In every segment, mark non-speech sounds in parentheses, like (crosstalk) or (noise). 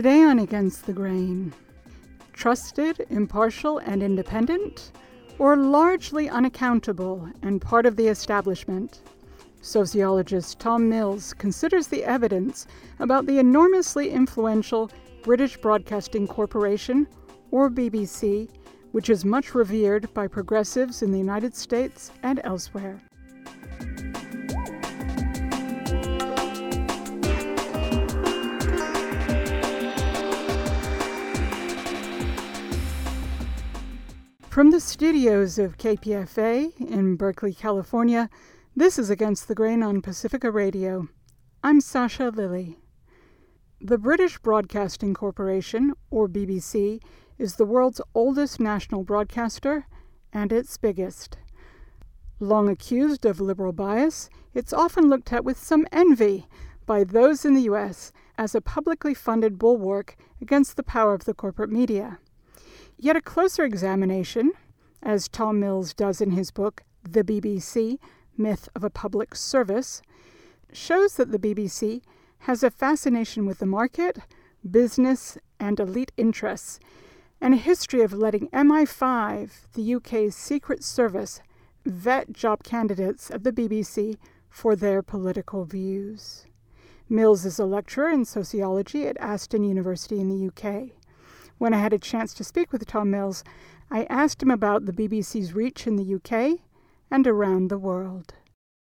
Today on Against the Grain Trusted, impartial, and independent, or largely unaccountable and part of the establishment? Sociologist Tom Mills considers the evidence about the enormously influential British Broadcasting Corporation, or BBC, which is much revered by progressives in the United States and elsewhere. From the studios of KPFA in Berkeley, California, this is Against the Grain on Pacifica Radio. I'm Sasha Lilley. The British Broadcasting Corporation, or BBC, is the world's oldest national broadcaster and its biggest. Long accused of liberal bias, it's often looked at with some envy by those in the U.S. as a publicly funded bulwark against the power of the corporate media. Yet a closer examination, as Tom Mills does in his book, The BBC Myth of a Public Service, shows that the BBC has a fascination with the market, business, and elite interests, and a history of letting MI5, the UK's secret service, vet job candidates at the BBC for their political views. Mills is a lecturer in sociology at Aston University in the UK. When I had a chance to speak with Tom Mills, I asked him about the BBC's reach in the UK and around the world.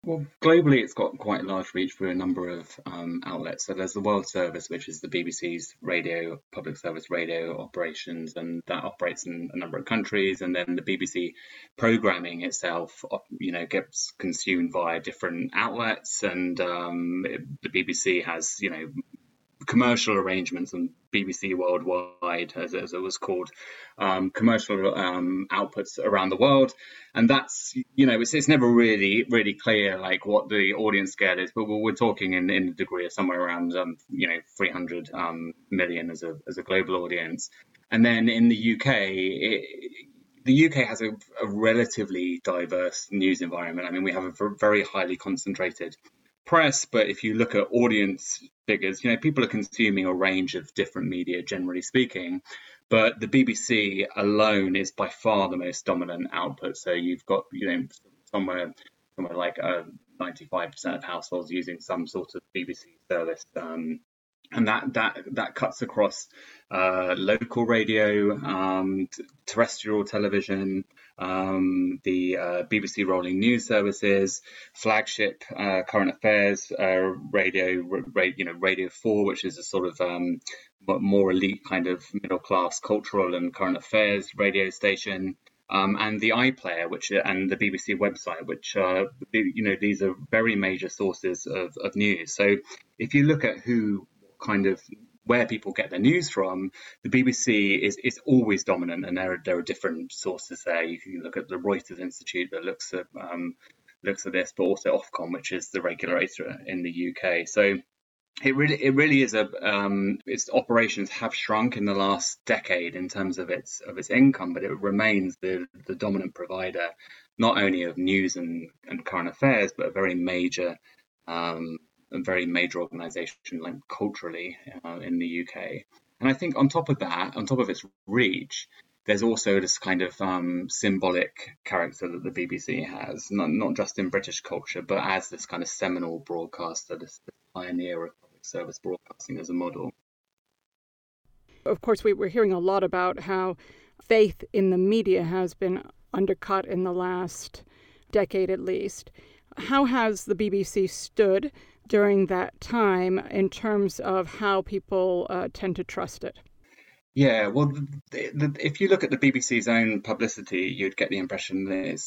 Well, globally, it's got quite a large reach through a number of um, outlets. So there's the World Service, which is the BBC's radio, public service radio operations, and that operates in a number of countries. And then the BBC programming itself, you know, gets consumed via different outlets. And um, the BBC has, you know, commercial arrangements and BBC Worldwide, as, as it was called, um, commercial um, outputs around the world, and that's you know it's, it's never really really clear like what the audience scale is, but we're, we're talking in in a degree of somewhere around um, you know 300 um, million as a as a global audience, and then in the UK. It, the UK has a, a, relatively diverse news environment. I mean, we have a very highly concentrated press, but if you look at audience figures, you know, people are consuming a range of different media, generally speaking. But the BBC alone is by far the most dominant output. So you've got, you know, somewhere somewhere like uh, 95% of households using some sort of BBC service. Um, and that that that cuts across uh, local radio, um, terrestrial television, um, the uh, BBC rolling news services, flagship uh, current affairs uh, radio, ra- you know, Radio Four, which is a sort of um, more elite kind of middle class cultural and current affairs radio station. Um, and the iPlayer, which and the BBC website, which uh, you know these are very major sources of, of news. So if you look at who kind of where people get their news from, the BBC is, is always dominant, and there are, there are different sources there. You can look at the Reuters Institute that looks at um, looks at this, but also Ofcom, which is the regulator in the UK. So it really it really is a um, its operations have shrunk in the last decade in terms of its of its income, but it remains the the dominant provider not only of news and, and current affairs, but a very major um, a very major organisation, like culturally uh, in the UK. And I think on top of that, on top of its reach, there's also this kind of um, symbolic character that the BBC has, not, not just in British culture, but as this kind of seminal broadcaster, this, this pioneer of public service broadcasting as a model. Of course, we, we're hearing a lot about how faith in the media has been undercut in the last decade at least. How has the BBC stood during that time in terms of how people uh, tend to trust it? Yeah, well, the, the, if you look at the BBC's own publicity, you'd get the impression that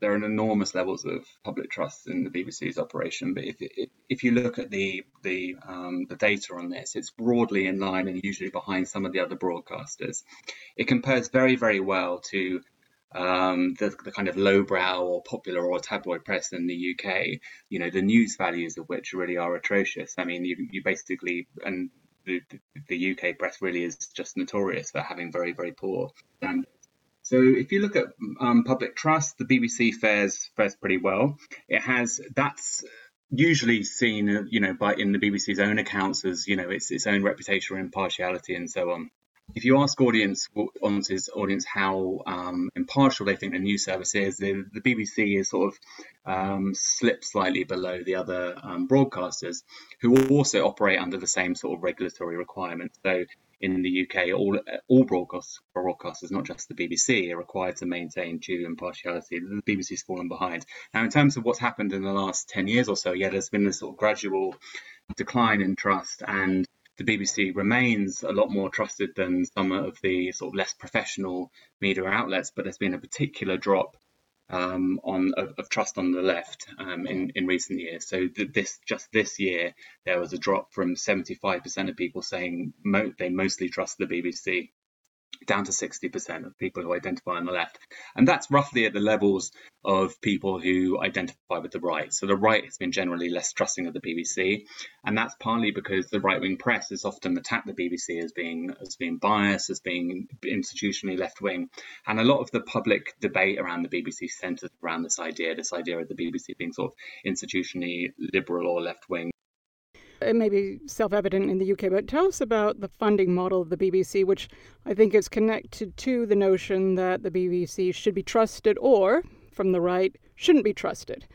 there are enormous levels of public trust in the BBC's operation. But if if you look at the the um, the data on this, it's broadly in line and usually behind some of the other broadcasters. It compares very very well to um, the, the kind of lowbrow or popular or tabloid press in the UK, you know, the news values of which really are atrocious. I mean, you, you basically, and the, the UK press really is just notorious for having very, very poor standards. So if you look at um, public trust, the BBC fares fares pretty well. It has that's usually seen, you know, by in the BBC's own accounts as, you know, its its own reputation for impartiality and so on. If you ask audience audiences audience how um, impartial they think the news service is, the, the BBC is sort of um, slipped slightly below the other um, broadcasters who also operate under the same sort of regulatory requirements. So in the UK, all all broadcast, broadcasters, not just the BBC, are required to maintain due impartiality. The BBC's fallen behind. Now, in terms of what's happened in the last 10 years or so, yeah, there's been a sort of gradual decline in trust, and the BBC remains a lot more trusted than some of the sort of less professional media outlets, but there's been a particular drop um, on of, of, trust on the left um, in in recent years. So th- this just this year there was a drop from 75% of people saying mo- they mostly trust the BBC down to 60% of people who identify on the left. And that's roughly at the levels of people who identify with the right. So the right has been generally less trusting of the BBC. And that's partly because the right wing press has often attacked the BBC as being as being biased, as being institutionally left wing. And a lot of the public debate around the BBC centers around this idea, this idea of the BBC being sort of institutionally liberal or left wing. It may be self evident in the UK, but tell us about the funding model of the BBC, which I think is connected to the notion that the BBC should be trusted or, from the right, shouldn't be trusted.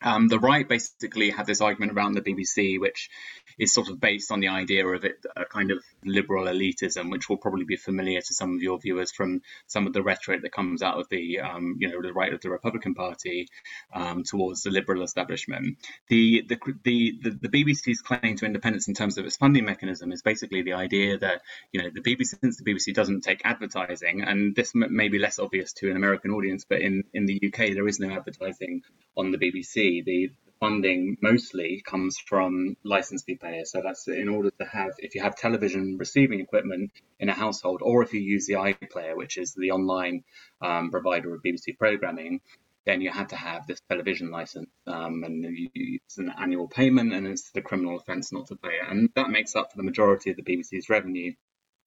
Um, the right basically had this argument around the BBC, which is sort of based on the idea of it, a kind of liberal elitism, which will probably be familiar to some of your viewers from some of the rhetoric that comes out of the, um, you know, the right of the Republican Party um, towards the liberal establishment. The, the, the, the, the BBC's claim to independence in terms of its funding mechanism is basically the idea that, you know, the BBC, since the BBC doesn't take advertising, and this may be less obvious to an American audience, but in, in the UK, there is no advertising on the BBC. The, funding mostly comes from license fee payers. So that's in order to have, if you have television receiving equipment in a household, or if you use the iPlayer, which is the online um, provider of BBC programming, then you have to have this television license, um, and you, it's an annual payment, and it's the criminal offence not to pay it, and that makes up for the majority of the BBC's revenue.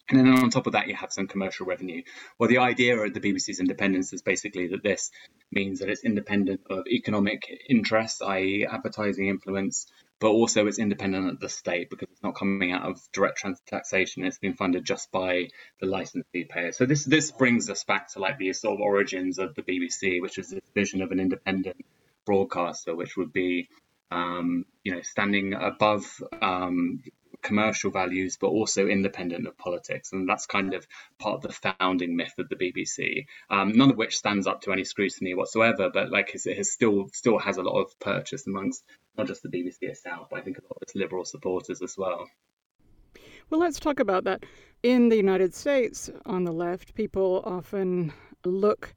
And then on top of that, you have some commercial revenue. Well, the idea of the BBC's independence is basically that this means that it's independent of economic interests, i.e., advertising influence, but also it's independent of the state because it's not coming out of direct taxation. It's been funded just by the license fee payer. So this this brings us back to like the sort of origins of the BBC, which is this vision of an independent broadcaster, which would be um, you know, standing above um, commercial values, but also independent of politics. And that's kind of part of the founding myth of the BBC. Um, none of which stands up to any scrutiny whatsoever, but like it has still still has a lot of purchase amongst not just the BBC itself, but I think a lot of its liberal supporters as well. Well, let's talk about that. In the United States, on the left, people often look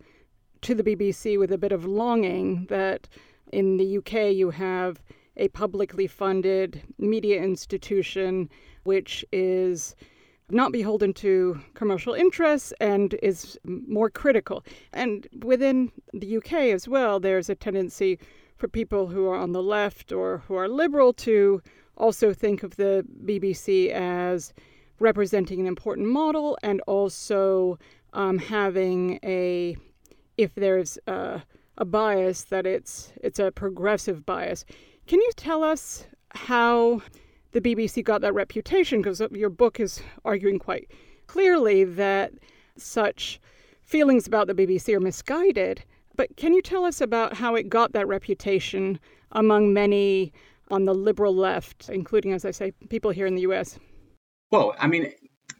to the BBC with a bit of longing that in the UK you have a publicly funded media institution which is not beholden to commercial interests and is more critical. And within the UK as well, there's a tendency for people who are on the left or who are liberal to also think of the BBC as representing an important model and also um, having a, if there's a, a bias, that it's it's a progressive bias. Can you tell us how the BBC got that reputation? Because uh, your book is arguing quite clearly that such feelings about the BBC are misguided. But can you tell us about how it got that reputation among many on the liberal left, including, as I say, people here in the US? Well, I mean,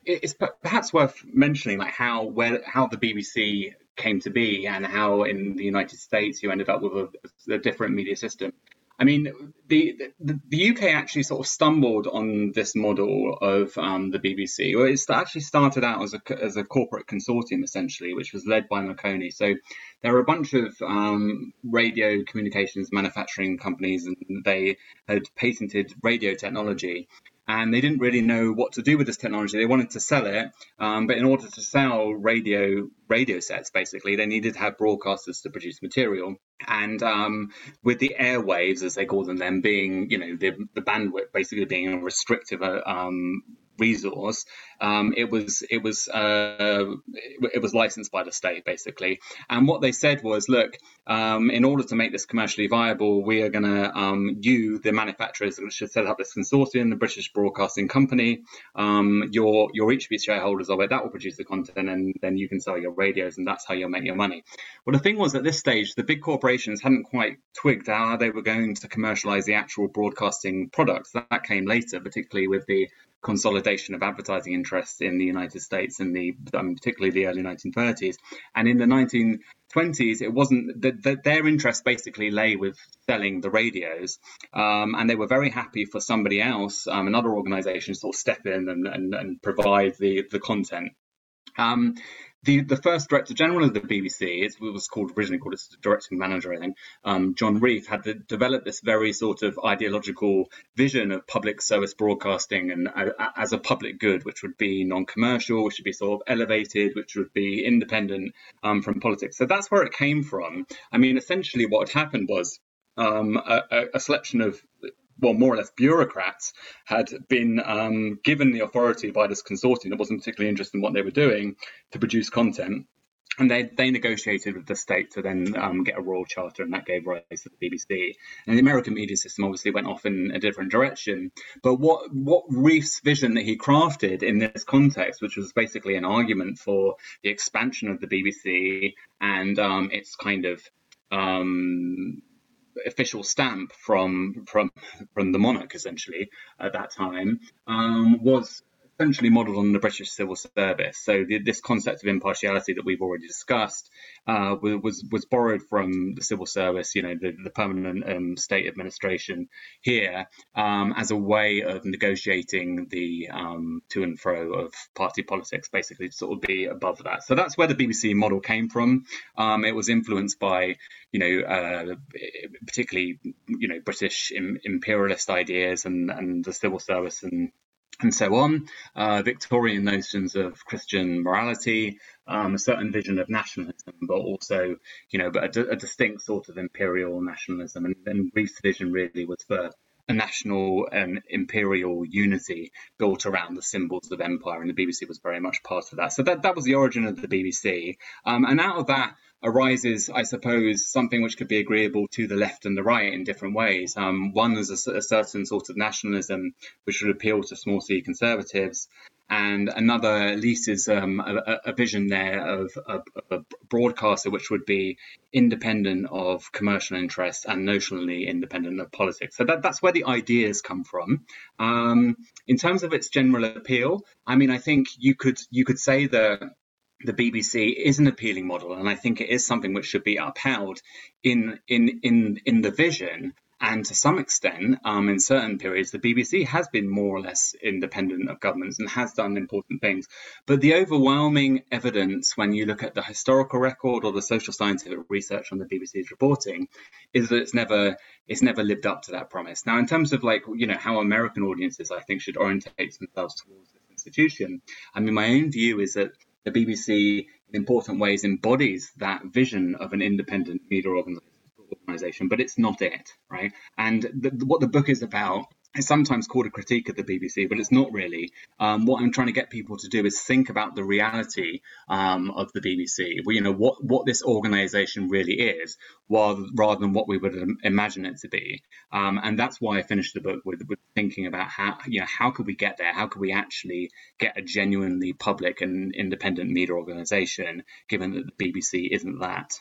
it's perhaps worth mentioning like how where how the BBC came to be and how in the United States you ended up with a, a different media system. I mean, the, the, the UK actually sort of stumbled on this model of um, the BBC. Well, it actually started out as a as a corporate consortium essentially, which was led by Marconi. So there were a bunch of um, radio communications manufacturing companies, and they had patented radio technology and they didn't really know what to do with this technology. They wanted to sell it, um, but in order to sell radio radio sets, basically, they needed to have broadcasters to produce material. And um, with the airwaves, as they call them, then being you know the, the bandwidth basically being a restrictive uh, um, resource. Um, it was it was uh, it was licensed by the state basically, and what they said was, look, um, in order to make this commercially viable, we are going to um, you, the manufacturers, should set up this consortium, the British Broadcasting Company. Um, you're you're each be shareholders of it. That will produce the content, and then you can sell your radios, and that's how you'll make your money. Well, the thing was at this stage, the big corporations hadn't quite twigged how they were going to commercialize the actual broadcasting products. That came later, particularly with the consolidation of advertising interests in the United States in the particularly the early 1930s. And in the 1920s, it wasn't that the, their interest basically lay with selling the radios, um, and they were very happy for somebody else, um, another organisation, to sort of step in and, and, and provide the the content. Um, the, the first director general of the BBC, it was called originally called as directing manager, I think, um, John Reith, had to develop this very sort of ideological vision of public service broadcasting and uh, as a public good, which would be non-commercial, which would be sort of elevated, which would be independent um, from politics. So that's where it came from. I mean, essentially, what had happened was um, a, a, selection of well, more or less bureaucrats had been um, given the authority by this consortium that wasn't particularly interested in what they were doing to produce content. And they, they negotiated with the state to then um, get a royal charter, and that gave rise to the BBC. And the American media system obviously went off in a different direction. But what what Reith's vision that he crafted in this context, which was basically an argument for the expansion of the BBC and um, its kind of um, official stamp from from from the monarch essentially at that time um, was essentially modelled on the British civil service. So the, this concept of impartiality that we've already discussed uh, was was borrowed from the civil service, you know, the, the permanent um, state administration here, um, as a way of negotiating the um, to and fro of party politics, basically to sort of be above that. So that's where the BBC model came from. Um, it was influenced by, you know, uh, particularly, you know, British Im- imperialist ideas and, and the civil service and and so on, uh, Victorian notions of Christian morality, um, a certain vision of nationalism, but also, you know, but a, a distinct sort of imperial nationalism. And, and Reith's vision really was for a national and imperial unity built around the symbols of empire, and the BBC was very much part of that. So that, that was the origin of the BBC. Um, and out of that, arises, I suppose, something which could be agreeable to the left and the right in different ways. Um, one is a, a, certain sort of nationalism which would appeal to small c conservatives, and another leases um, a, a, vision there of a, a, broadcaster which would be independent of commercial interests and notionally independent of politics. So that, that's where the ideas come from. Um, in terms of its general appeal, I mean, I think you could you could say that the BBC is an appealing model, and I think it is something which should be upheld in in in in the vision. And to some extent, um, in certain periods, the BBC has been more or less independent of governments and has done important things. But the overwhelming evidence, when you look at the historical record or the social scientific research on the BBC's reporting, is that it's never it's never lived up to that promise. Now, in terms of like you know how American audiences, I think, should orientate themselves towards this institution. I mean, my own view is that the BBC in important ways embodies that vision of an independent media organization, but it's not it, right? And the, what the book is about it's sometimes called a critique of the BBC, but it's not really. Um, what I'm trying to get people to do is think about the reality um, of the BBC. you know what what this organisation really is, rather rather than what we would imagine it to be. Um, and that's why I finished the book with, with thinking about how you know how could we get there? How could we actually get a genuinely public and independent media organisation, given that the BBC isn't that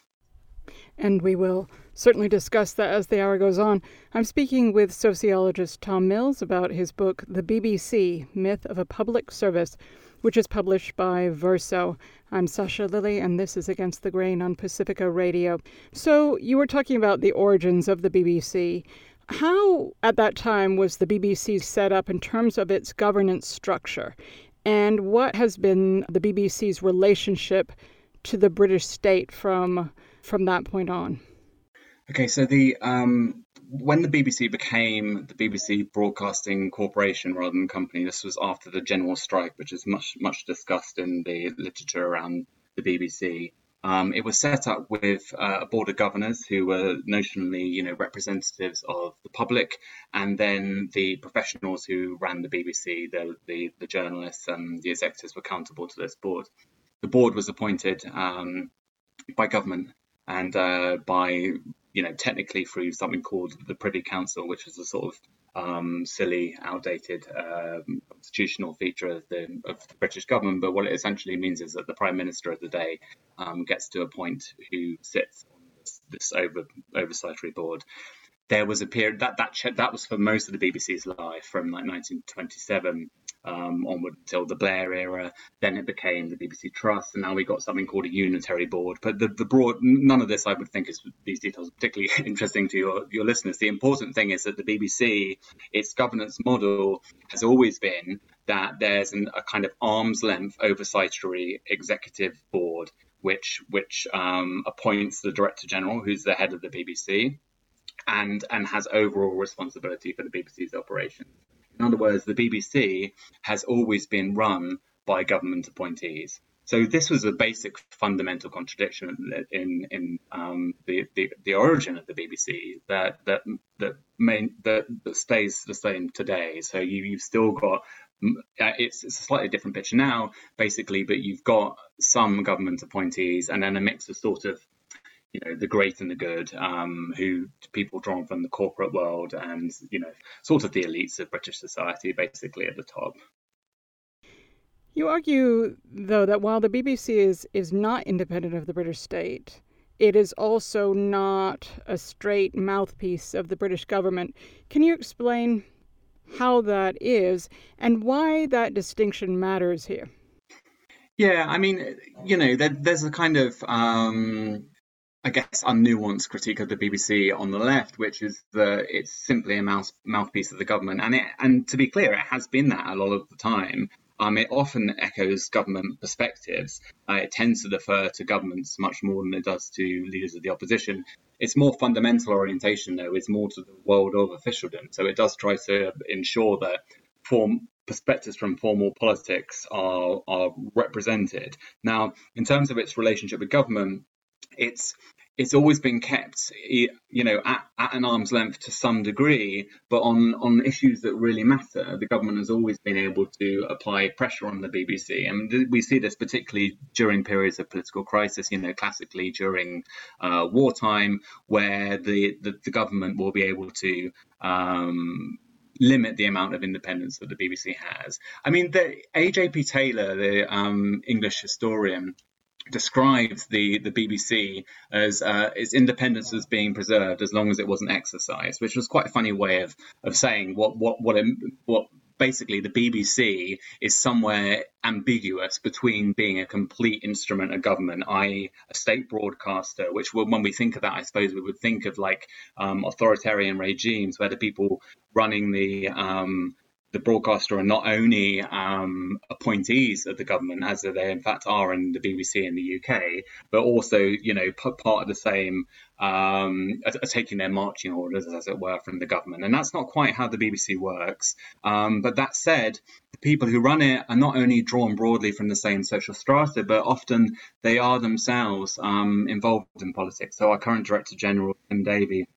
and we will certainly discuss that as the hour goes on. I'm speaking with sociologist Tom Mills about his book, The BBC Myth of a Public Service, which is published by Verso. I'm Sasha Lilley, and this is Against the Grain on Pacifica Radio. So, you were talking about the origins of the BBC. How, at that time, was the BBC set up in terms of its governance structure? And what has been the BBC's relationship to the British state from from that point on? Okay, so the um, when the BBC became the BBC Broadcasting Corporation rather than company, this was after the general strike, which is much much discussed in the literature around the BBC. Um, it was set up with uh, a board of governors who were notionally, you know, representatives of the public, and then the professionals who ran the BBC, the the, the journalists and the executives were accountable to this board. The board was appointed um, by government and uh, by you know technically through something called the Privy Council, which is a sort of um, silly, outdated uh, constitutional feature of the, of the, British government. But what it essentially means is that the Prime Minister of the day um, gets to appoint who sits on this, this over, oversightory board. There was a period that that that was for most of the BBC's life from like 1927 um, onward until the Blair era. Then it became the BBC Trust, and now we've got something called a unitary board. But the, the broad, none of this I would think is these details particularly (laughs) interesting to your, your listeners. The important thing is that the BBC, its governance model has always been that there's an, a kind of arm's length oversightory executive board which which um, appoints the director general, who's the head of the BBC, and and has overall responsibility for the BBC's operations. In other words, the BBC has always been run by government appointees. So this was a basic fundamental contradiction in in um, the, the, the origin of the BBC that that that main that, that stays the same today. So you you've still got uh, it's, it's a slightly different picture now, basically, but you've got some government appointees and then a mix of sort of you know the great and the good, um, who people drawn from the corporate world and you know sort of the elites of British society, basically at the top. You argue, though, that while the BBC is is not independent of the British state, it is also not a straight mouthpiece of the British government. Can you explain how that is and why that distinction matters here? Yeah, I mean, you know, there, there's a kind of um, I guess, unnuanced critique of the BBC on the left, which is that it's simply a mouth, mouthpiece of the government. And it, and to be clear, it has been that a lot of the time. Um, it often echoes government perspectives. Uh, it tends to defer to governments much more than it does to leaders of the opposition. Its more fundamental orientation, though, is more to the world of officialdom. So it does try to ensure that form perspectives from formal politics are are represented. Now, in terms of its relationship with government, it's it's always been kept, you know, at, at, an arm's length to some degree, but on, on issues that really matter, the government has always been able to apply pressure on the BBC. And we see this particularly during periods of political crisis, you know, classically during uh, wartime, where the, the, the, government will be able to um, limit the amount of independence that the BBC has. I mean, the A.J.P. Taylor, the um, English historian, described the, the BBC as uh, its independence as being preserved as long as it wasn't exercised, which was quite a funny way of, of saying what what what what basically the BBC is somewhere ambiguous between being a complete instrument of government, i.e., a state broadcaster, which when we think of that, I suppose we would think of like um, authoritarian regimes where the people running the um, the broadcaster are not only um, appointees of the government, as they in fact are in the BBC in the UK, but also, you know, part of the same, um, are, taking their marching orders, as it were, from the government. And that's not quite how the BBC works. Um, but that said, the people who run it are not only drawn broadly from the same social strata, but often they are themselves um, involved in politics. So our current Director General, Tim Davie,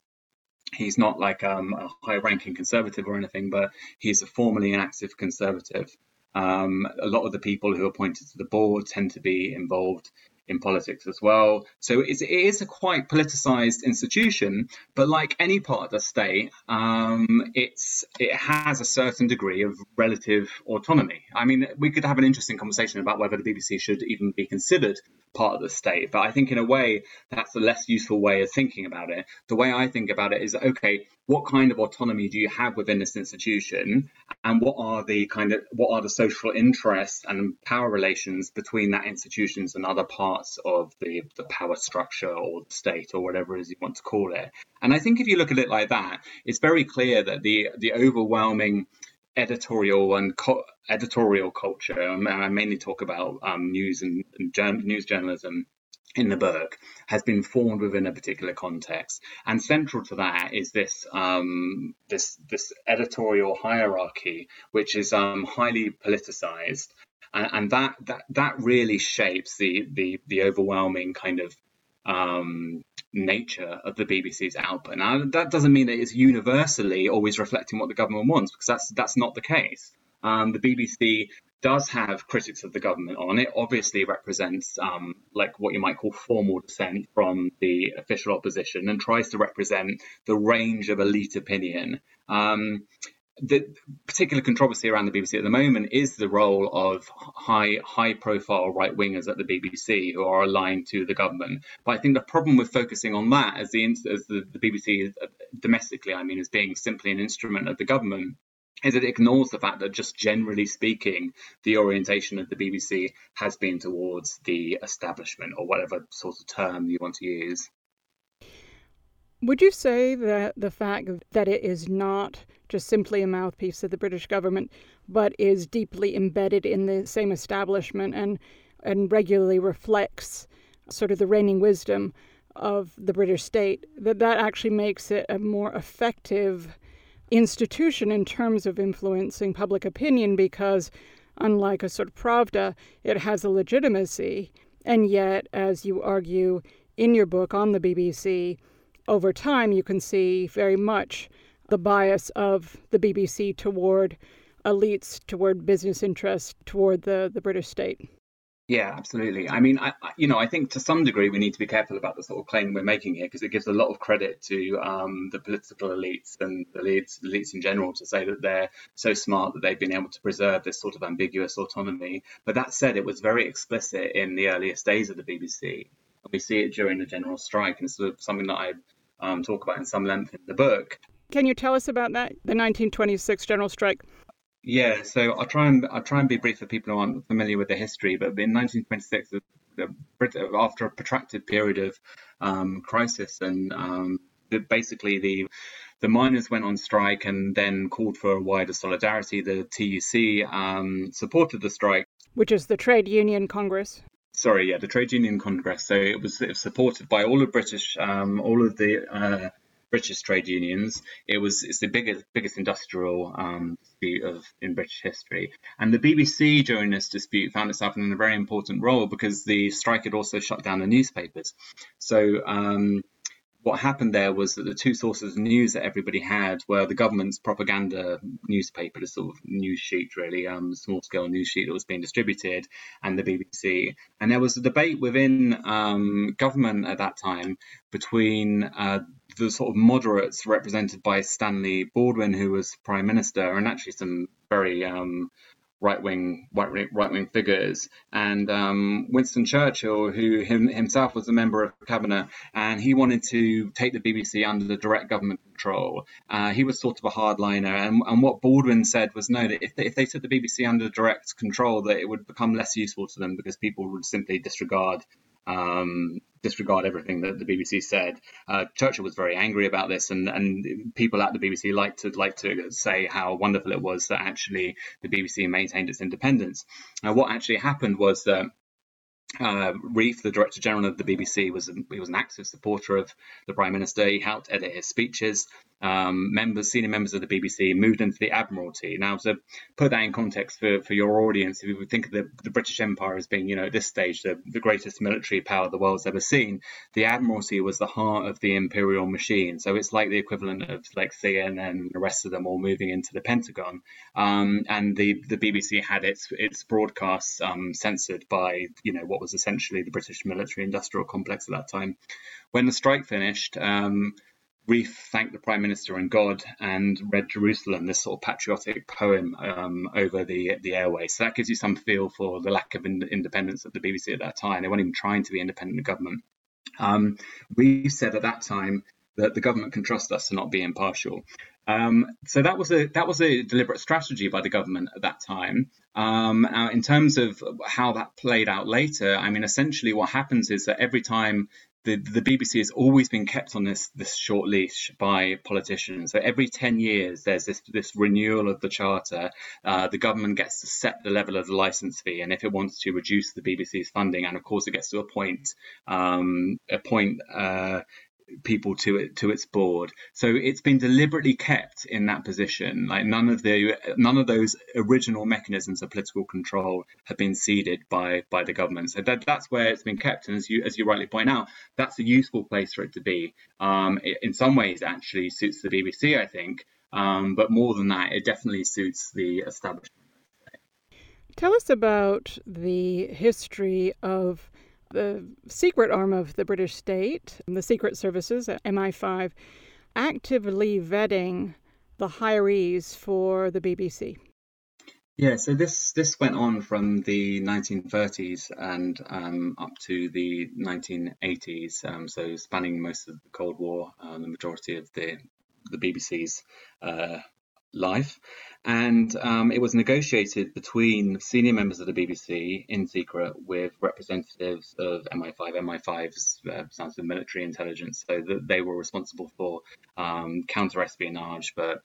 he's not like um, a high ranking conservative or anything, but he's a formally an active conservative. Um, a lot of the people who are appointed to the board tend to be involved in politics as well. So it is a quite politicized institution, but like any part of the state, um, it's it has a certain degree of relative autonomy. I mean, we could have an interesting conversation about whether the BBC should even be considered part of the state. But I think in a way that's a less useful way of thinking about it. The way I think about it is okay, what kind of autonomy do you have within this institution, and what are the kind of what are the social interests and power relations between that institutions and other parts of the, the power structure or the state or whatever it is you want to call it. And I think if you look at it like that, it's very clear that the the overwhelming editorial and co- editorial culture. And I mainly talk about um, news and, and news journalism in the book has been formed within a particular context, and central to that is this um, this this editorial hierarchy, which is um, highly politicized and, and that that that really shapes the the the overwhelming kind of um, nature of the BBC's output. Now, that doesn't mean that it's universally always reflecting what the government wants, because that's that's not the case. Um, the BBC does have critics of the government on it. Obviously, represents um, like what you might call formal dissent from the official opposition, and tries to represent the range of elite opinion. Um, the particular controversy around the BBC at the moment is the role of high high profile right wingers at the BBC who are aligned to the government. But I think the problem with focusing on that as the as the, the BBC uh, domestically, I mean, as being simply an instrument of the government, is that it ignores the fact that just generally speaking, the orientation of the BBC has been towards the establishment or whatever sort of term you want to use. Would you say that the fact that it is not just simply a mouthpiece of the British government, but is deeply embedded in the same establishment and, and regularly reflects sort of the reigning wisdom of the British state, that that actually makes it a more effective institution in terms of influencing public opinion because unlike a sort of Pravda, it has a legitimacy. And yet, as you argue in your book on the BBC, over time, you can see very much the bias of the BBC toward elites, toward business interests, toward the, the British state. Yeah, absolutely. I mean, I, you know, I think to some degree we need to be careful about the sort of claim we're making here because it gives a lot of credit to um, the political elites and the elites, elites in general to say that they're so smart that they've been able to preserve this sort of ambiguous autonomy. But that said, it was very explicit in the earliest days of the BBC. We see it during the general strike, and it's sort of something that I um, talk about in some length in the book. Can you tell us about that, the 1926 general strike? Yeah, so I'll try and I'll try and be brief for people who aren't familiar with the history. But in 1926, after a protracted period of um, crisis and um, basically the the miners went on strike and then called for a wider solidarity. The TUC um, supported the strike, which is the Trade Union Congress sorry, yeah, the Trade Union Congress. So it was, it was supported by all of British, um, all of the uh, British trade unions. It was it's the biggest biggest industrial um, dispute of in British history. And the BBC during this dispute found itself in a very important role because the strike had also shut down the newspapers. So um, what happened there was that the two sources of news that everybody had were the government's propaganda newspaper, the sort of news sheet, really, um, small scale news sheet that was being distributed, and the BBC. And there was a debate within um, government at that time between uh, the sort of moderates represented by Stanley Baldwin, who was prime minister, and actually some very um, right wing right wing figures, and um, Winston Churchill, who him, himself was a member of cabinet, and he wanted to take the BBC under the direct government control. Uh, he was sort of a hardliner, and, and what Baldwin said was no, that if they, if they took the BBC under direct control, that it would become less useful to them because people would simply disregard um, disregard everything that the BBC said. Uh, Churchill was very angry about this, and, and people at the BBC like to like to say how wonderful it was that actually the BBC maintained its independence. Now, what actually happened was that uh, Reith, the Director General of the BBC, was he was an active supporter of the Prime Minister. He helped edit his speeches. Um, members, senior members of the BBC, moved into the Admiralty. Now, to put that in context for, for your audience, if you would think of the, the British Empire as being, you know, at this stage the, the greatest military power the world's ever seen, the Admiralty was the heart of the imperial machine. So it's like the equivalent of like CNN and the rest of them all moving into the Pentagon. Um, and the the BBC had its its broadcasts um, censored by, you know, what was essentially the British military industrial complex at that time. When the strike finished, Reith thanked the Prime Minister and God and read Jerusalem, this sort of patriotic poem um, over the the airways. So that gives you some feel for the lack of in- independence of the BBC at that time. They weren't even trying to be independent of government. Um, we said at that time that the government can trust us to not be impartial. Um, so that was a that was a deliberate strategy by the government at that time. Um, now, in terms of how that played out later, I mean, essentially what happens is that every time the, the BBC has always been kept on this this short leash by politicians. So every ten years, there's this this renewal of the charter. Uh, the government gets to set the level of the license fee, and if it wants to reduce the BBC's funding, and of course it gets to a um, a point. Uh, people to it to its board. So it's been deliberately kept in that position. Like none of the none of those original mechanisms of political control have been ceded by by the government. So that, that's where it's been kept. And as you as you rightly point out, that's a useful place for it to be. Um, it, in some ways, actually suits the BBC, I think. Um, but more than that, it definitely suits the establishment. Tell us about the history of the secret arm of the British state, the Secret Services, MI5, actively vetting the hirees for the BBC. Yeah, so this this went on from the 1930s and um, up to the 1980s, um, so spanning most of the Cold War, um, the majority of the the BBC's uh, life. And um, it was negotiated between senior members of the BBC in secret with representatives of MI5. MI5's uh, sounds of military intelligence, so that they were responsible for um, counter espionage, but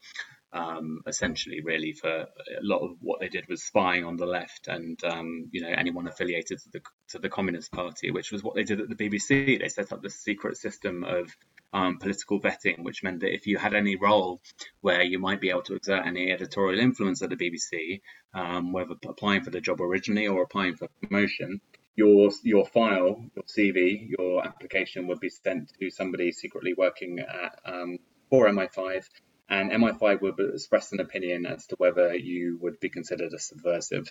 um, essentially, really, for a lot of what they did was spying on the left and um, you know anyone affiliated to the to the Communist Party, which was what they did at the BBC. They set up this secret system of um, political vetting, which meant that if you had any role where you might be able to exert any editorial influence at the BBC, um, whether applying for the job originally or applying for promotion, your your file, your CV, your application would be sent to somebody secretly working at um, for MI5 and MI5 would express an opinion as to whether you would be considered a subversive.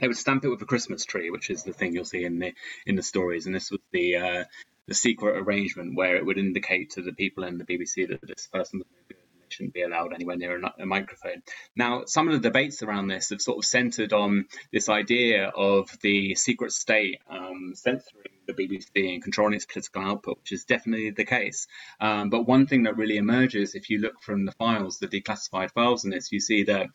They would stamp it with a Christmas tree, which is the thing you'll see in the in the stories, and this was the uh, the secret arrangement where it would indicate to the people in the BBC that this person shouldn't be allowed anywhere near a, a, microphone. Now, some of the debates around this have sort of centered on this idea of the secret state um, censoring the BBC and controlling its political output, which is definitely the case. Um, but one thing that really emerges if you look from the files, the declassified files in this, you see that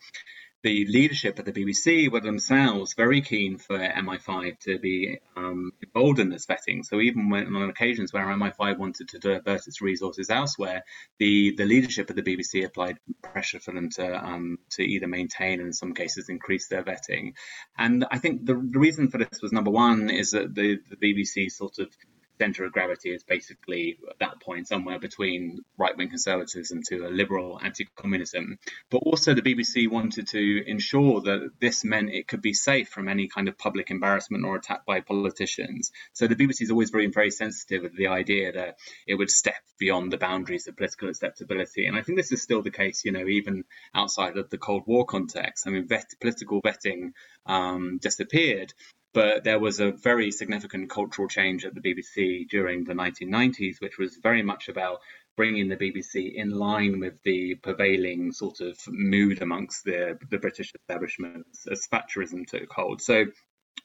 the leadership at the BBC were themselves very keen for MI5 to be um, involved in this vetting. So even when, on occasions where MI5 wanted to divert its resources elsewhere, the, the leadership of the BBC applied pressure for them to um, to either maintain and in some cases increase their vetting. And I think the, the reason for this was number one is that the, the BBC sort of center of gravity is basically at that point somewhere between right wing conservatism to a liberal anti communism. But also, the BBC wanted to ensure that this meant it could be safe from any kind of public embarrassment or attack by politicians. So the BBC is always very, very sensitive of the idea that it would step beyond the boundaries of political acceptability. And I think this is still the case, you know, even outside of the Cold War context. I mean, vet, political vetting um, disappeared, but there was a very significant cultural change at the BBC during the 1990s, which was very much about bringing the BBC in line with the prevailing sort of mood amongst the, the British establishment as Thatcherism took hold. So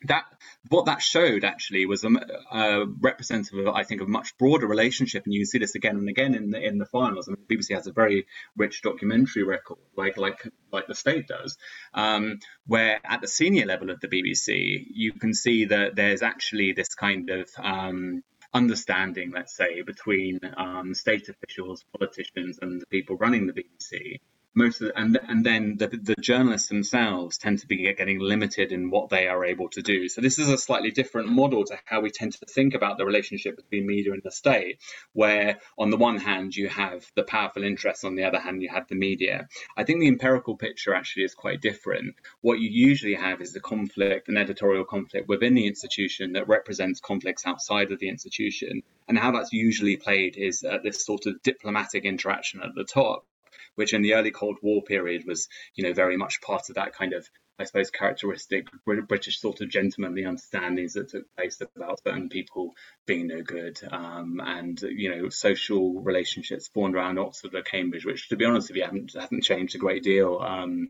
that what that showed actually was a, a, representative of I think of a much broader relationship, and you see this again and again in the in the finals. I mean, BBC has a very rich documentary record, like like like the state does, um, where at the senior level of the BBC, you can see that there's actually this kind of um, understanding, let's say, between um, state officials, politicians, and the people running the BBC most of the, and and then the, the journalists themselves tend to be getting limited in what they are able to do. So this is a slightly different model to how we tend to think about the relationship between media and the state, where on the one hand you have the powerful interests, on the other hand you have the media. I think the empirical picture actually is quite different. What you usually have is the conflict, an editorial conflict within the institution that represents conflicts outside of the institution, and how that's usually played is at this sort of diplomatic interaction at the top which in the early Cold War period was, you know, very much part of that kind of, I suppose, characteristic British sort of gentlemanly understandings that took place about certain people being no good, um, and you know, social relationships formed around Oxford or Cambridge, which, to be honest with you, haven't haven't changed a great deal um,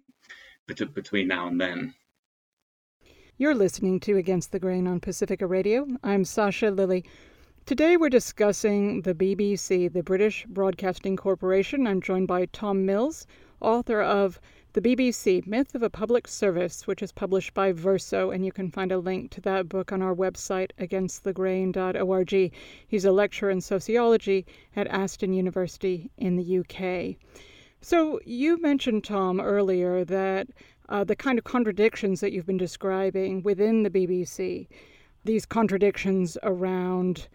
between now and then. You're listening to Against the Grain on Pacifica Radio. I'm Sasha Lilley. Today we're discussing the BBC, the British Broadcasting Corporation. I'm joined by Tom Mills, author of The BBC Myth of a Public Service, which is published by Verso, and you can find a link to that book on our website, againstthegrain.org. He's a lecturer in sociology at Aston University in the UK. So, you mentioned, Tom, earlier that uh, the kind of contradictions that you've been describing within the BBC, these contradictions around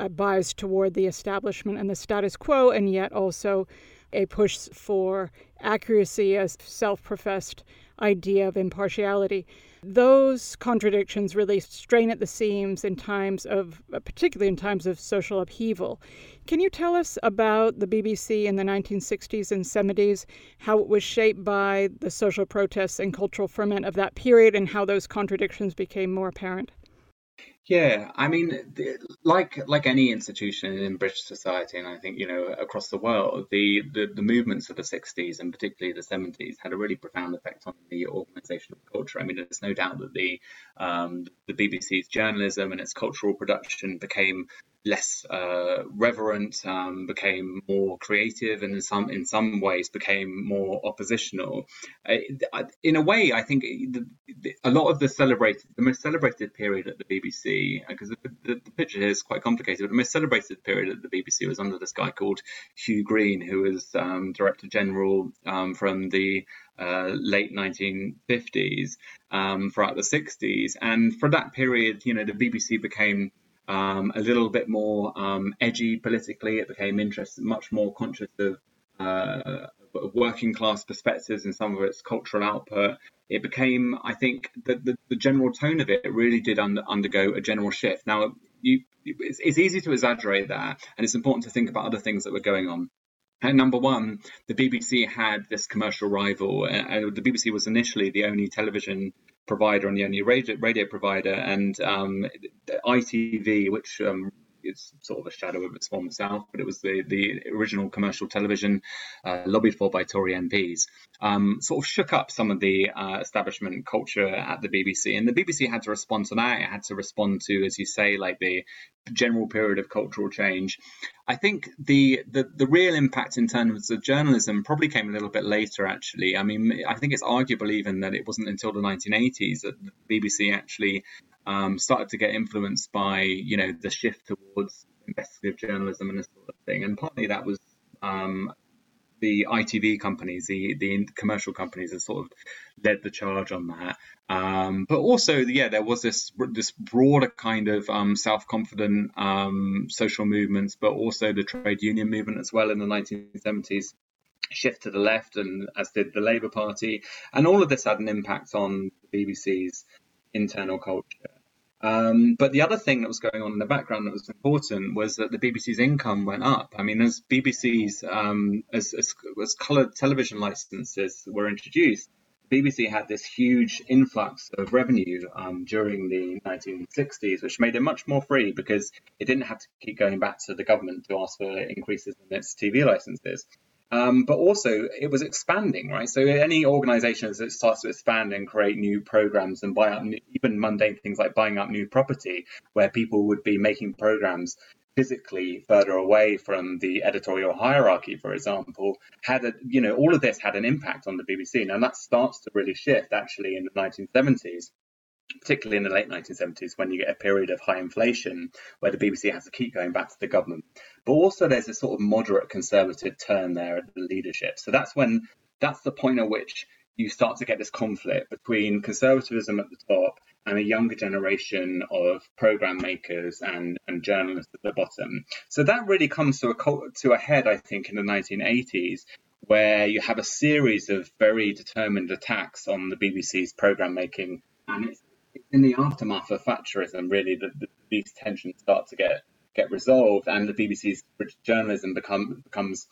a bias toward the establishment and the status quo, and yet also a push for accuracy, a self professed idea of impartiality. Those contradictions really strain at the seams in times of, particularly in times of social upheaval. Can you tell us about the BBC in the 1960s and 70s, how it was shaped by the social protests and cultural ferment of that period, and how those contradictions became more apparent? Yeah, I mean, like like any institution in British society, and I think you know across the world, the, the, the movements of the '60s and particularly the '70s had a really profound effect on the organisational culture. I mean, there's no doubt that the um, the BBC's journalism and its cultural production became less uh, reverent, um, became more creative, and in some in some ways became more oppositional. In a way, I think the, the, a lot of the celebrated, the most celebrated period at the BBC, because the, the, the, picture here is quite complicated, but the most celebrated period at the BBC was under this guy called Hugh Greene, who was um, Director General um, from the uh, late 1950s um, throughout the 60s. And for that period, you know, the BBC became um, a little bit more um, edgy politically. It became interested, much more conscious of uh, working class perspectives in some of its cultural output. It became, I think, the, the, the general tone of it really did under, undergo a general shift. Now, you, it's, it's easy to exaggerate that, and it's important to think about other things that were going on. And number one, the BBC had this commercial rival. and the BBC was initially the only television provider and the only radio, radio provider, and um, ITV, which um, is sort of a shadow of its former self, but it was the, the original commercial television uh, lobbied for by Tory MPs, um, sort of shook up some of the uh, establishment culture at the BBC. And the BBC had to respond to that. It had to respond to, as you say, like the general period of cultural change. I think the, the, the real impact in terms of journalism probably came a little bit later, actually. I mean, I think it's arguable even that it wasn't until the 1980s that the BBC actually um, started to get influenced by you know the shift towards investigative journalism and this sort of thing. And partly that was um, the ITV companies, the the commercial companies, that sort of led the charge on that. Um, but also, yeah, there was this this broader kind of um, self confident um, social movements, but also the trade union movement as well in the 1970s shift to the left, and as did the Labour Party, and all of this had an impact on the BBC's internal culture. Um, but the other thing that was going on in the background that was important was that the BBC's income went up. I mean, as BBC's um, as, as, as coloured television licenses were introduced, BBC had this huge influx of revenue um, during the 1960s, which made it much more free because it didn't have to keep going back to the government to ask for increases in its TV licenses. Um, but also it was expanding, right? So any organization that starts to expand and create new programs and buy up new, even mundane things like buying up new property, where people would be making programs physically further away from the editorial hierarchy, for example, had a, you know all of this had an impact on the BBC. and that starts to really shift actually in the 1970s particularly in the late 1970s when you get a period of high inflation where the BBC has to keep going back to the government. But also there's a sort of moderate conservative turn there at the leadership. So that's when that's the point at which you start to get this conflict between conservatism at the top and a younger generation of program makers and, and journalists at the bottom. So that really comes to a to a head, I think, in the 1980s, where you have a series of very determined attacks on the BBC's program making, and it's in the aftermath of Thatcherism, really, the, these tensions start to get get resolved, and the BBC's journalism become becomes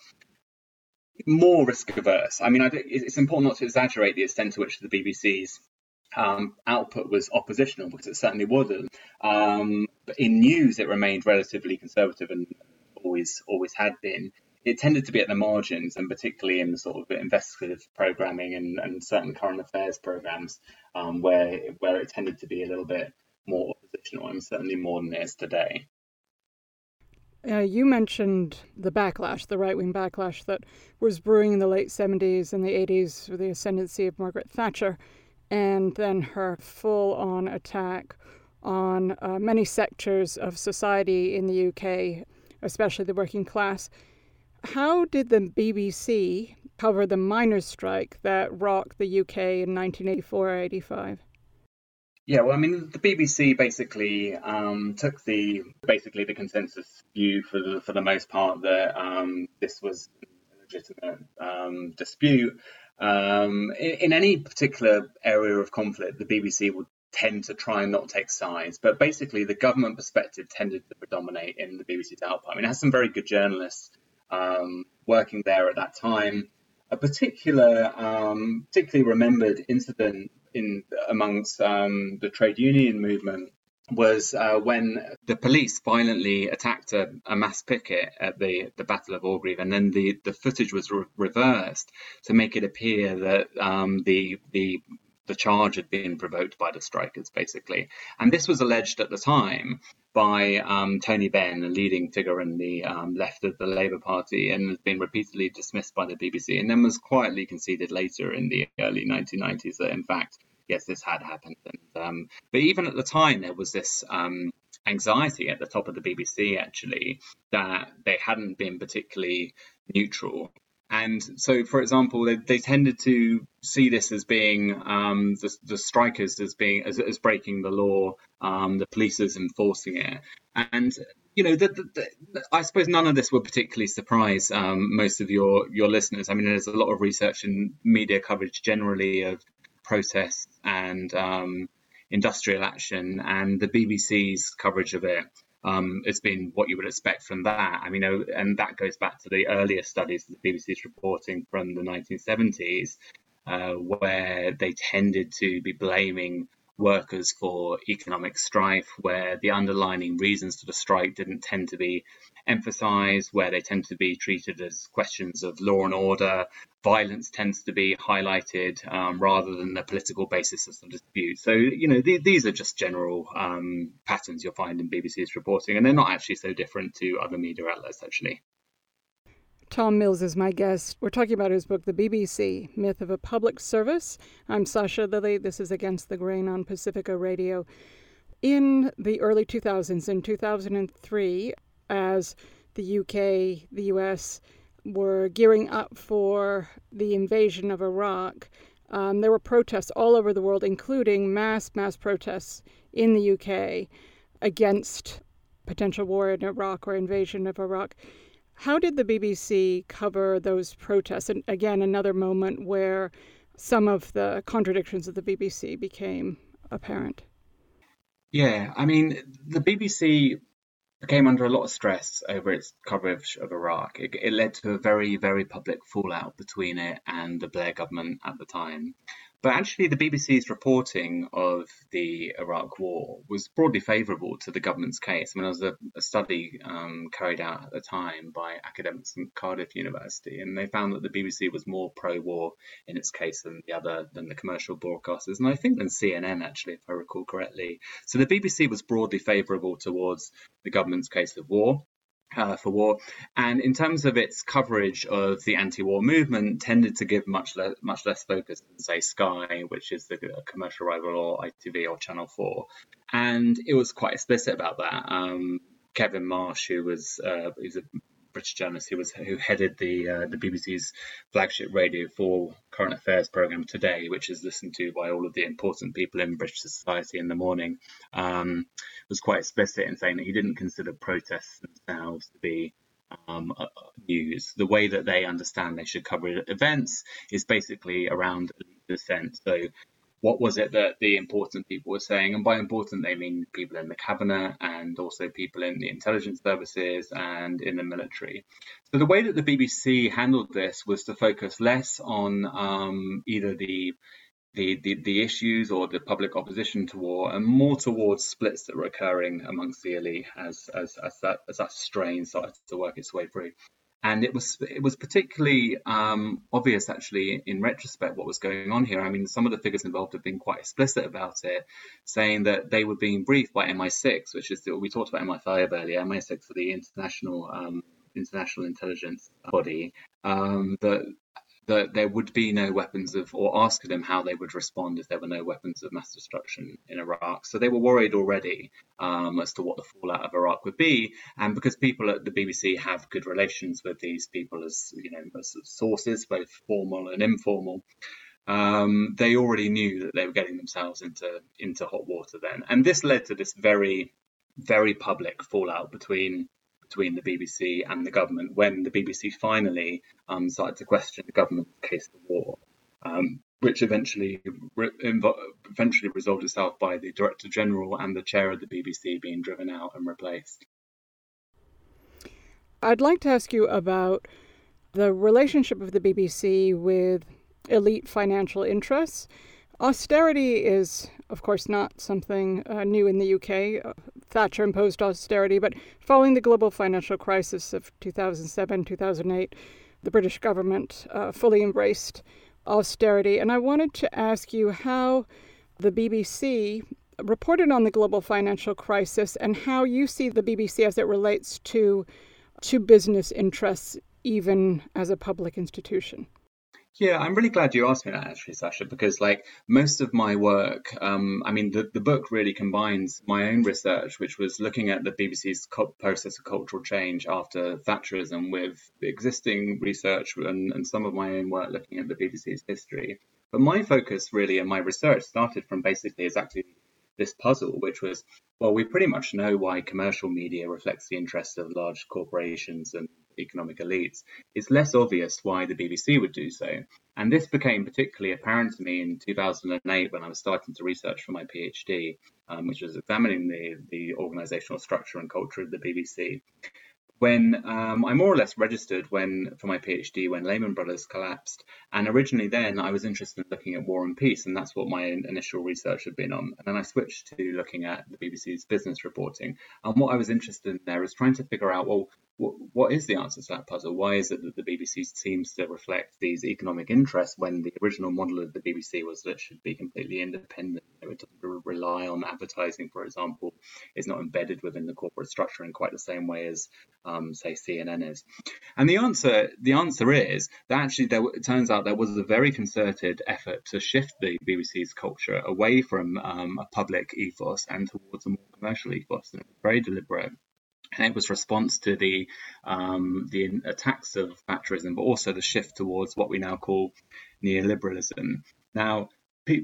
more risk averse. I mean, I it's important not to exaggerate the extent to which the BBC's um, output was oppositional, because it certainly wasn't. Um, but in news, it remained relatively conservative and always always had been it tended to be at the margins, and particularly in sort of investigative programming and, and certain current affairs programs, um, where where it tended to be a little bit more oppositional, and certainly more than it is today. Uh, you mentioned the backlash, the right wing backlash that was brewing in the late 70s and the 80s with the ascendancy of Margaret Thatcher, and then her full on attack on uh, many sectors of society in the UK, especially the working class. How did the BBC cover the miners' strike that rocked the UK in 1984 85? Yeah, well, I mean, the BBC basically um, took the basically the consensus view for the for the most part that um, this was a legitimate um, dispute. Um, in, in, any particular area of conflict, the BBC would tend to try and not take sides, but basically the government perspective tended to predominate in the BBC's output. I mean, it has some very good journalists um, working there at that time. A particular, um, particularly remembered incident in amongst um, the trade union movement was uh, when the police violently attacked a, a, mass picket at the, the Battle of Orgreave, and then the, the footage was re- reversed to make it appear that um, the the the charge had been provoked by the strikers, basically. And this was alleged at the time by um, Tony Benn, a leading figure in the um, left of the Labour Party, and has been repeatedly dismissed by the BBC, and then was quietly conceded later in the early 1990s that, in fact, yes, this had happened. And, um, but even at the time, there was this um, anxiety at the top of the BBC, actually, that they hadn't been particularly neutral. And so, for example, they, they tended to see this as being um, the, the, strikers as being as, as breaking the law, um, the police as enforcing it, and you know, the, the, I suppose none of this would particularly surprise um, most of your your listeners. I mean, there's a lot of research and media coverage generally of protests and um, industrial action, and the BBC's coverage of it um, has been what you would expect from that. I mean, oh, and that goes back to the earlier studies the BBC is reporting from the 1970s, uh, where they tended to be blaming workers for economic strife, where the underlying reasons for the strike didn't tend to be emphasized, where they tend to be treated as questions of law and order. Violence tends to be highlighted um, rather than the political basis of the dispute. So, you know, th- these are just general um, patterns you'll find in BBC's reporting, and they're not actually so different to other media outlets, actually. Tom Mills is my guest. We're talking about his book, The BBC Myth of a Public Service. I'm Sasha Lilley. This is Against the Grain on Pacifica Radio. In the early 2000s, in 2003, as the UK, the US were gearing up for the invasion of Iraq, um, there were protests all over the world, including mass, mass protests in the UK against potential war in Iraq or invasion of Iraq. How did the BBC cover those protests? And again, another moment where some of the contradictions of the BBC became apparent. Yeah, I mean, the BBC came under a lot of stress over its coverage of Iraq. It, it, led to a very, very public fallout between it and the Blair government at the time. But actually, the BBC's reporting of the Iraq War was broadly favourable to the government's case. I mean, there was a, a study um, carried out at the time by academics from Cardiff University, and they found that the BBC was more pro-war in its case than the other than the commercial broadcasters, and I think than CNN actually, if I recall correctly. So the BBC was broadly favourable towards the government's case of war uh, for war, and in terms of its coverage of the anti-war movement, tended to give much le- much less focus than say Sky, which is the commercial rival, or ITV or Channel Four, and it was quite explicit about that. Um, Kevin Marsh, who was uh, a British journalist who was who headed the uh, the BBC's flagship Radio 4 current affairs program today, which is listened to by all of the important people in British society in the morning, um, was quite explicit in saying that he didn't consider protests themselves to be um, news. The way that they understand they should cover events is basically around dissent. So what was it that the important people were saying? And by important, they mean people in the cabinet and also people in the intelligence services and in the military. So the way that the BBC handled this was to focus less on um, either the the, the, the, issues or the public opposition to war, and more towards splits that were occurring amongst the elite as as, as that as that strain started to work its way through and it was it was particularly um, obvious actually in retrospect what was going on here. I mean, some of the figures involved have been quite explicit about it, saying that they were being briefed by MI6, which is the, we talked about MI5 earlier. MI6 for the international um, international intelligence body um, that that there would be no weapons of, or asked them how they would respond if there were no weapons of mass destruction in Iraq. So they were worried already um, as to what the fallout of Iraq would be. And because people at the BBC have good relations with these people as, you know, as sources, both formal and informal, um, they already knew that they were getting themselves into into hot water then, and this led to this very very public fallout between between the BBC and the government when the BBC finally um, started to question the government's case for war, um, which eventually re- eventually resolved itself by the Director General and the chair of the BBC being driven out and replaced. I'd like to ask you about the relationship of the BBC with elite financial interests. Austerity is, of course, not something uh, new in the UK. Thatcher imposed austerity, but following the global financial crisis of 2007 2008, the British government uh, fully embraced austerity. And I wanted to ask you how the BBC reported on the global financial crisis and how you see the BBC as it relates to, to business interests, even as a public institution. Yeah, I'm really glad you asked me that actually, Sasha, because like most of my work, um, I mean, the, the book really combines my own research, which was looking at the BBC's process of cultural change after Thatcherism with existing research and, and some of my own work looking at the BBC's history. But my focus really and my research started from basically exactly this puzzle, which was, well, we pretty much know why commercial media reflects the interests of large corporations and economic elites, it's less obvious why the BBC would do so. And this became particularly apparent to me in 2008 when I was starting to research for my PhD, um, which was examining the, the organizational structure and culture of the BBC when um, I more or less registered when for my PhD when Lehman Brothers collapsed, and originally then I was interested in looking at war and peace, and that's what my initial research had been on. And then I switched to looking at the BBC's business reporting, and what I was interested in there was trying to figure out well what, is the answer to that puzzle? Why is it that the BBC seems to reflect these economic interests when the original model of the BBC was that it should be completely independent? It doesn't rely on advertising, for example. It's not embedded within the corporate structure in quite the same way as, um, say, CNN is. And the answer, the answer is that actually there, it turns out there was a very concerted effort to shift the BBC's culture away from um, a public ethos and towards a more commercial ethos. And it was very deliberate and it was response to the um, the attacks of Thatcherism, but also the shift towards what we now call neoliberalism. Now,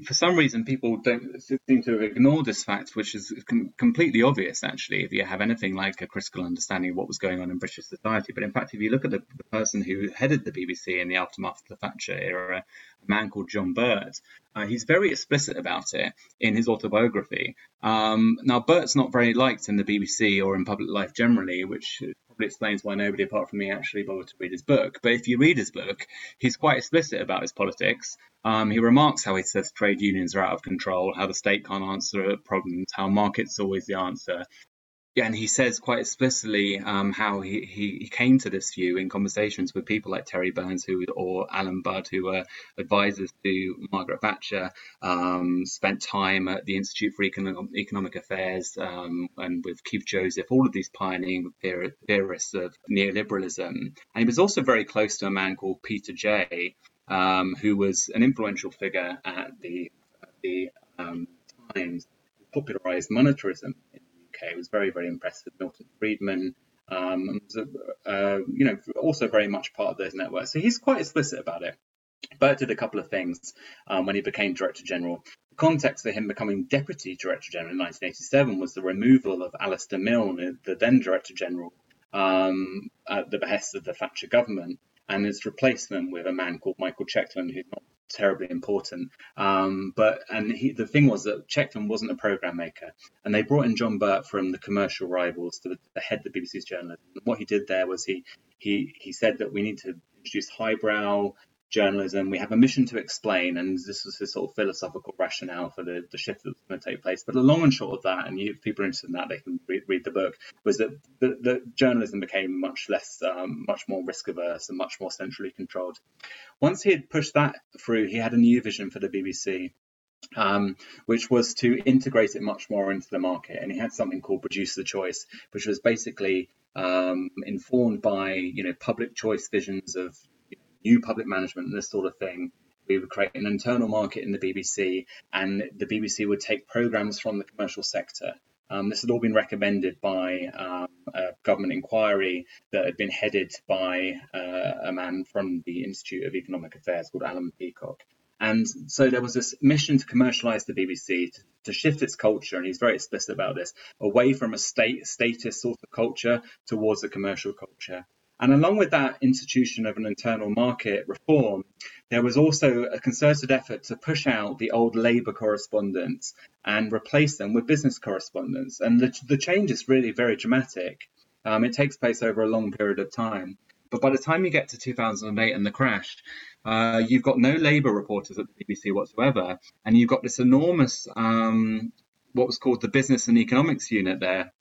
for some reason, people don't seem to ignore this fact, which is com- completely obvious, actually, if you have anything like a critical understanding of what was going on in British society. But in fact, if you look at the, the person who headed the BBC in the aftermath of the Thatcher era, a man called John Birt, uh, he's very explicit about it in his autobiography. Um, now, Birt's not very liked in the BBC or in public life generally, which probably explains why nobody apart from me actually bothered to read his book. But if you read his book, he's quite explicit about his politics. Um, he remarks how he says trade unions are out of control, how the state can't answer problems, how markets always the answer, yeah, and he says quite explicitly um, how he, he, came to this view in conversations with people like Terry Burns who or Alan Budd, who were advisors to Margaret Thatcher, um, spent time at the Institute for Economic, Economic Affairs um, and with Keith Joseph, all of these pioneering theorists of neoliberalism. And he was also very close to a man called Peter Jay, um, who was an influential figure at the, at the um, Times, popularized monetarism UK was very, very impressed with Milton Friedman. Um, was, uh, you know, also very much part of those networks. So he's quite explicit about it. Birt did a couple of things um, when he became Director General. The context for him becoming Deputy Director General in 1987 was the removal of Alasdair Milne, the then Director General, um, at the behest of the Thatcher government, and his replacement with a man called Michael Checkland, who's not terribly important. Um, but and he, the thing was that Checkland wasn't a program maker, and they brought in John Birt from the commercial rivals to, to head of the BBC's journalism. And what he did there was he he he said that we need to introduce highbrow journalism. We have a mission to explain, and this was his sort of philosophical rationale for the, the shift that was going to take place. But the long and short of that, and if people are interested in that, they can read, read the book, was that the, the journalism became much less, um, much more risk averse and much more centrally controlled. Once he had pushed that through, he had a new vision for the BBC. Um, which was to integrate it much more into the market. And he had something called Producer Choice, which was basically um, informed by you know public choice visions of new public management and this sort of thing. We would create an internal market in the BBC, and the BBC would take programs from the commercial sector. Um, this had all been recommended by um, a government inquiry that had been headed by uh, a man from the Institute of Economic Affairs called Alan Peacock. And so there was this mission to commercialize the BBC, to, to, shift its culture, and he's very explicit about this, away from a state status sort of culture towards a commercial culture. And along with that institution of an internal market reform, there was also a concerted effort to push out the old Labour correspondence and replace them with business correspondence. And the, the change is really very dramatic. Um, it takes place over a long period of time. But by the time you get to 2008 and the crash, uh, you've got no Labour reporters at the BBC whatsoever, and you've got this enormous, um, what was called the Business and Economics Unit there,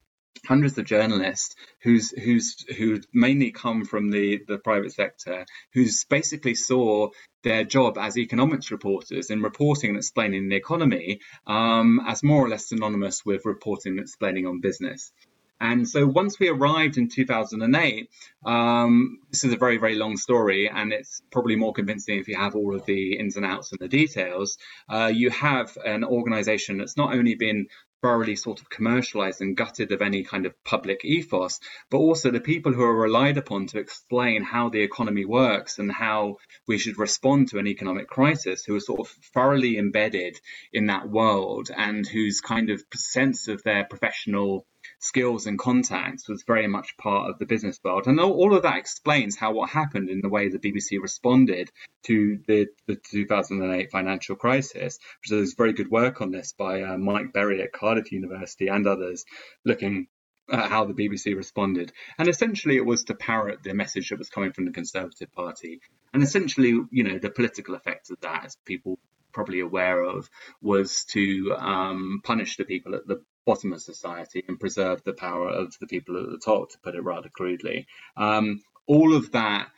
hundreds of journalists who's who's who mainly come from the the private sector who's basically saw their job as economics reporters in reporting and explaining the economy um, as more or less synonymous with reporting and explaining on business and so once we arrived in 2008, um, this is a very, very long story, and it's probably more convincing if you have all of the ins and outs and the details. Uh, you have an organization that's not only been thoroughly sort of commercialized and gutted of any kind of public ethos, but also the people who are relied upon to explain how the economy works and how we should respond to an economic crisis, who are sort of thoroughly embedded in that world and whose kind of sense of their professional skills and contacts was very much part of the business world. And all of that explains how what happened in the way the BBC responded to the, the 2008 financial crisis, which there's very good work on this by uh, Mike Berry at Cardiff University and others looking at how the BBC responded. And essentially, it was to parrot the message that was coming from the Conservative Party. And essentially, you know, the political effect of that, as people probably aware of, was to um, punish the people at the bottom of society and preserve the power of the people at the top, to put it rather crudely. Um, all of that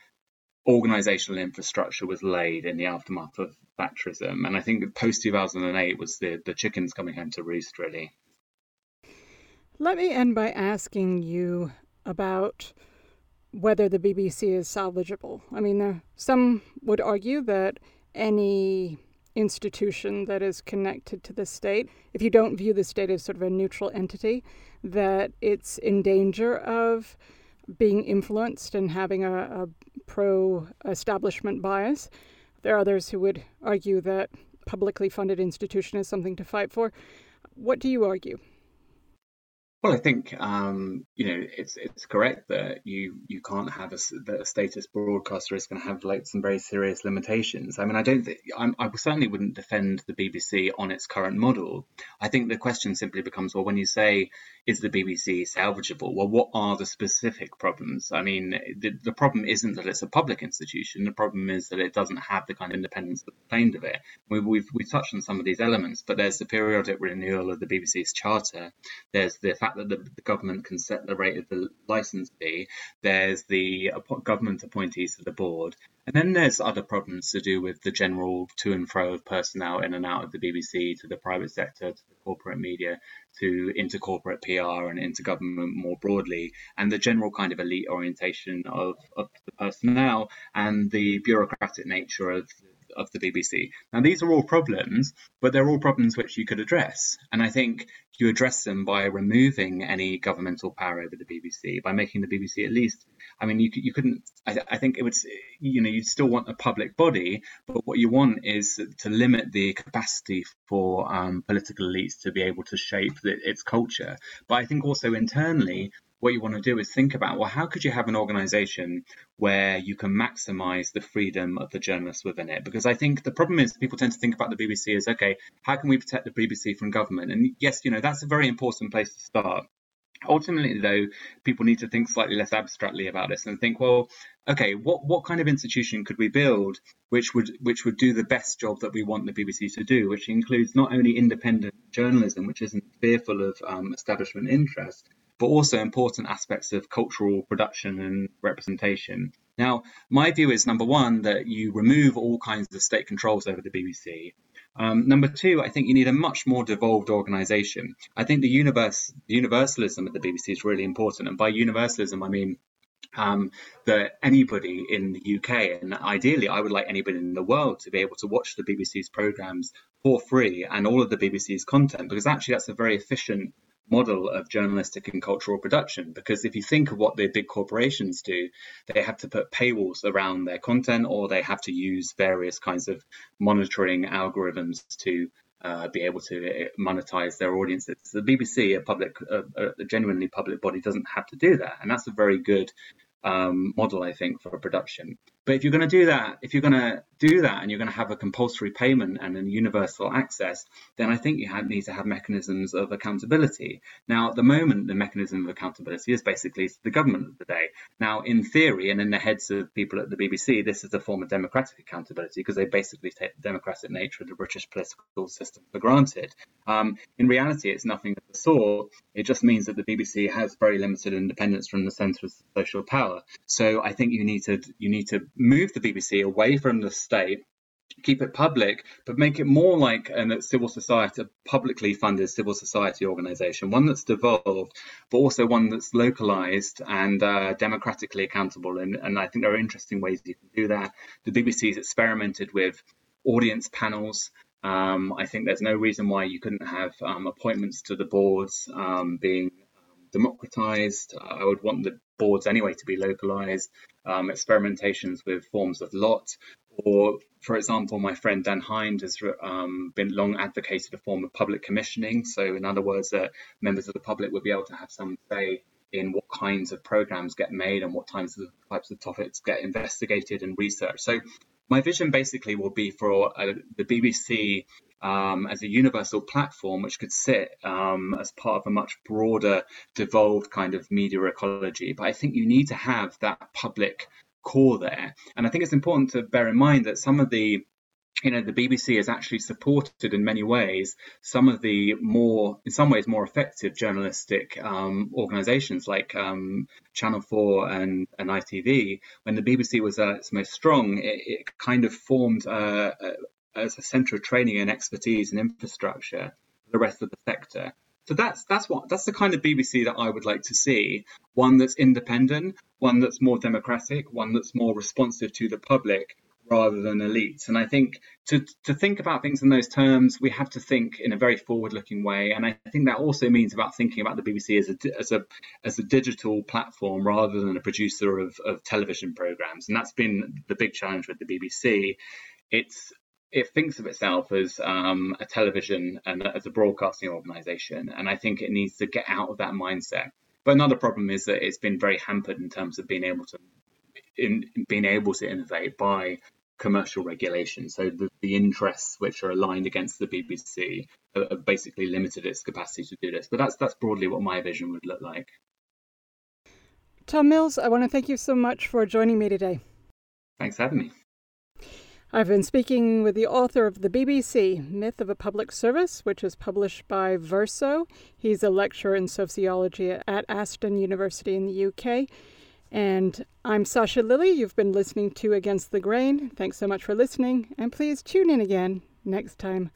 organizational infrastructure was laid in the aftermath of Thatcherism. And I think post 2008 was the, the chickens coming home to roost, really. Let me end by asking you about whether the BBC is salvageable. I mean, some would argue that any institution that is connected to the state, if you don't view the state as sort of a neutral entity, that it's in danger of being influenced and having a, a pro establishment bias. There are others who would argue that publicly funded institution is something to fight for. What do you argue? Well, I think um, you know it's it's correct that you you can't have a, that a status broadcaster is going to have like some very serious limitations. I mean, I don't think i certainly wouldn't defend the BBC on its current model. I think the question simply becomes, well, when you say is the BBC salvageable? Well, what are the specific problems? I mean, the, the problem isn't that it's a public institution. The problem is that it doesn't have the kind of independence that's claimed of it. We, we've we've touched on some of these elements, but there's the periodic renewal of the BBC's charter. There's the fact that the, the government can set the rate of the license fee. There's the government appointees to the board. And then there's other problems to do with the general to and fro of personnel in and out of the BBC to the private sector to the corporate media to intercorporate PR and intergovernment more broadly, and the general kind of elite orientation of, of the personnel and the bureaucratic nature of of the BBC. Now, these are all problems, but they're all problems which you could address. And I think you address them by removing any governmental power over the BBC, by making the BBC at least. I mean, you, you couldn't. I, I think it would. You know, you'd still want a public body, but what you want is to limit the capacity for um, political elites to be able to shape the, its culture. But I think also internally, what you want to do is think about well, how could you have an organization where you can maximize the freedom of the journalists within it? Because I think the problem is people tend to think about the BBC as okay, how can we protect the BBC from government? And yes, you know, that's a very important place to start. Ultimately, though, people need to think slightly less abstractly about this and think, well, okay, what, what kind of institution could we build which would which would do the best job that we want the BBC to do, which includes not only independent journalism, which isn't fearful of um, establishment interest, but also important aspects of cultural production and representation. Now, my view is number one, that you remove all kinds of state controls over the BBC. Um, number two, I think you need a much more devolved organization. I think the universe, universalism of the BBC is really important. And by universalism, I mean um, that anybody in the UK, and ideally, I would like anybody in the world to be able to watch the BBC's programs for free and all of the BBC's content, because actually that's a very efficient model of journalistic and cultural production. Because if you think of what the big corporations do, they have to put paywalls around their content or they have to use various kinds of monitoring algorithms to uh, be able to monetize their audiences. The BBC, a public, a genuinely public body, doesn't have to do that, and that's a very good um, model, I think, for production. But if you're going to do that, if you're going to do that and you're going to have a compulsory payment and a universal access, then I think you have, need to have mechanisms of accountability. Now, at the moment, the mechanism of accountability is basically the government of the day. Now, in theory and in the heads of people at the BBC, this is a form of democratic accountability because they basically take the democratic nature of the British political system for granted. Um, in reality, it's nothing of the sort. It just means that the BBC has very limited independence from the centre of social power. So I think you need to you need to move the BBC away from the state keep it public, but make it more like a civil society, a publicly funded civil society organization, one that's devolved, but also one that's localized and uh, democratically accountable. And, and I think there are interesting ways you can do that. The BBC's experimented with audience panels. Um, I think there's no reason why you couldn't have um, appointments to the boards um, being democratized. I would want the boards anyway to be localized, um, experimentations with forms of lot, or for example, my friend Dan Hind has um, been long advocated a form of public commissioning. So, in other words, that members of the public would be able to have some say in what kinds of programs get made and what types of types of topics get investigated and researched. So, my vision basically will be for uh, the BBC um, as a universal platform which could sit um, as part of a much broader, devolved kind of media ecology. But I think you need to have that public core there. And I think it's important to bear in mind that some of the you know the BBC has actually supported in many ways some of the more, in some ways, more effective journalistic um, organisations like um, Channel Four and, and ITV. When the BBC was at its most strong, it, it kind of formed uh, as a centre of training and expertise and infrastructure for the rest of the sector. So that's that's what that's the kind of BBC that I would like to see. One that's independent, one that's more democratic, one that's more responsive to the public rather than elites. And I think to to think about things in those terms, we have to think in a very forward-looking way. And I think that also means about thinking about the BBC as a as a as a digital platform rather than a producer of, of television programs. And that's been the big challenge with the BBC. It's it thinks of itself as um, a television and as a broadcasting organization. And I think it needs to get out of that mindset. But another problem is that it's been very hampered in terms of being able to in, being able to innovate by commercial regulation. So the, the interests which are aligned against the BBC have basically limited its capacity to do this. But that's that's broadly what my vision would look like. Tom Mills, I want to thank you so much for joining me today. Thanks for having me. I've been speaking with the author of The BBC Myth of a Public Service, which is published by Verso. He's a lecturer in sociology at Aston University in the UK. And I'm Sasha Lilley. You've been listening to Against the Grain. Thanks so much for listening, and please tune in again next time.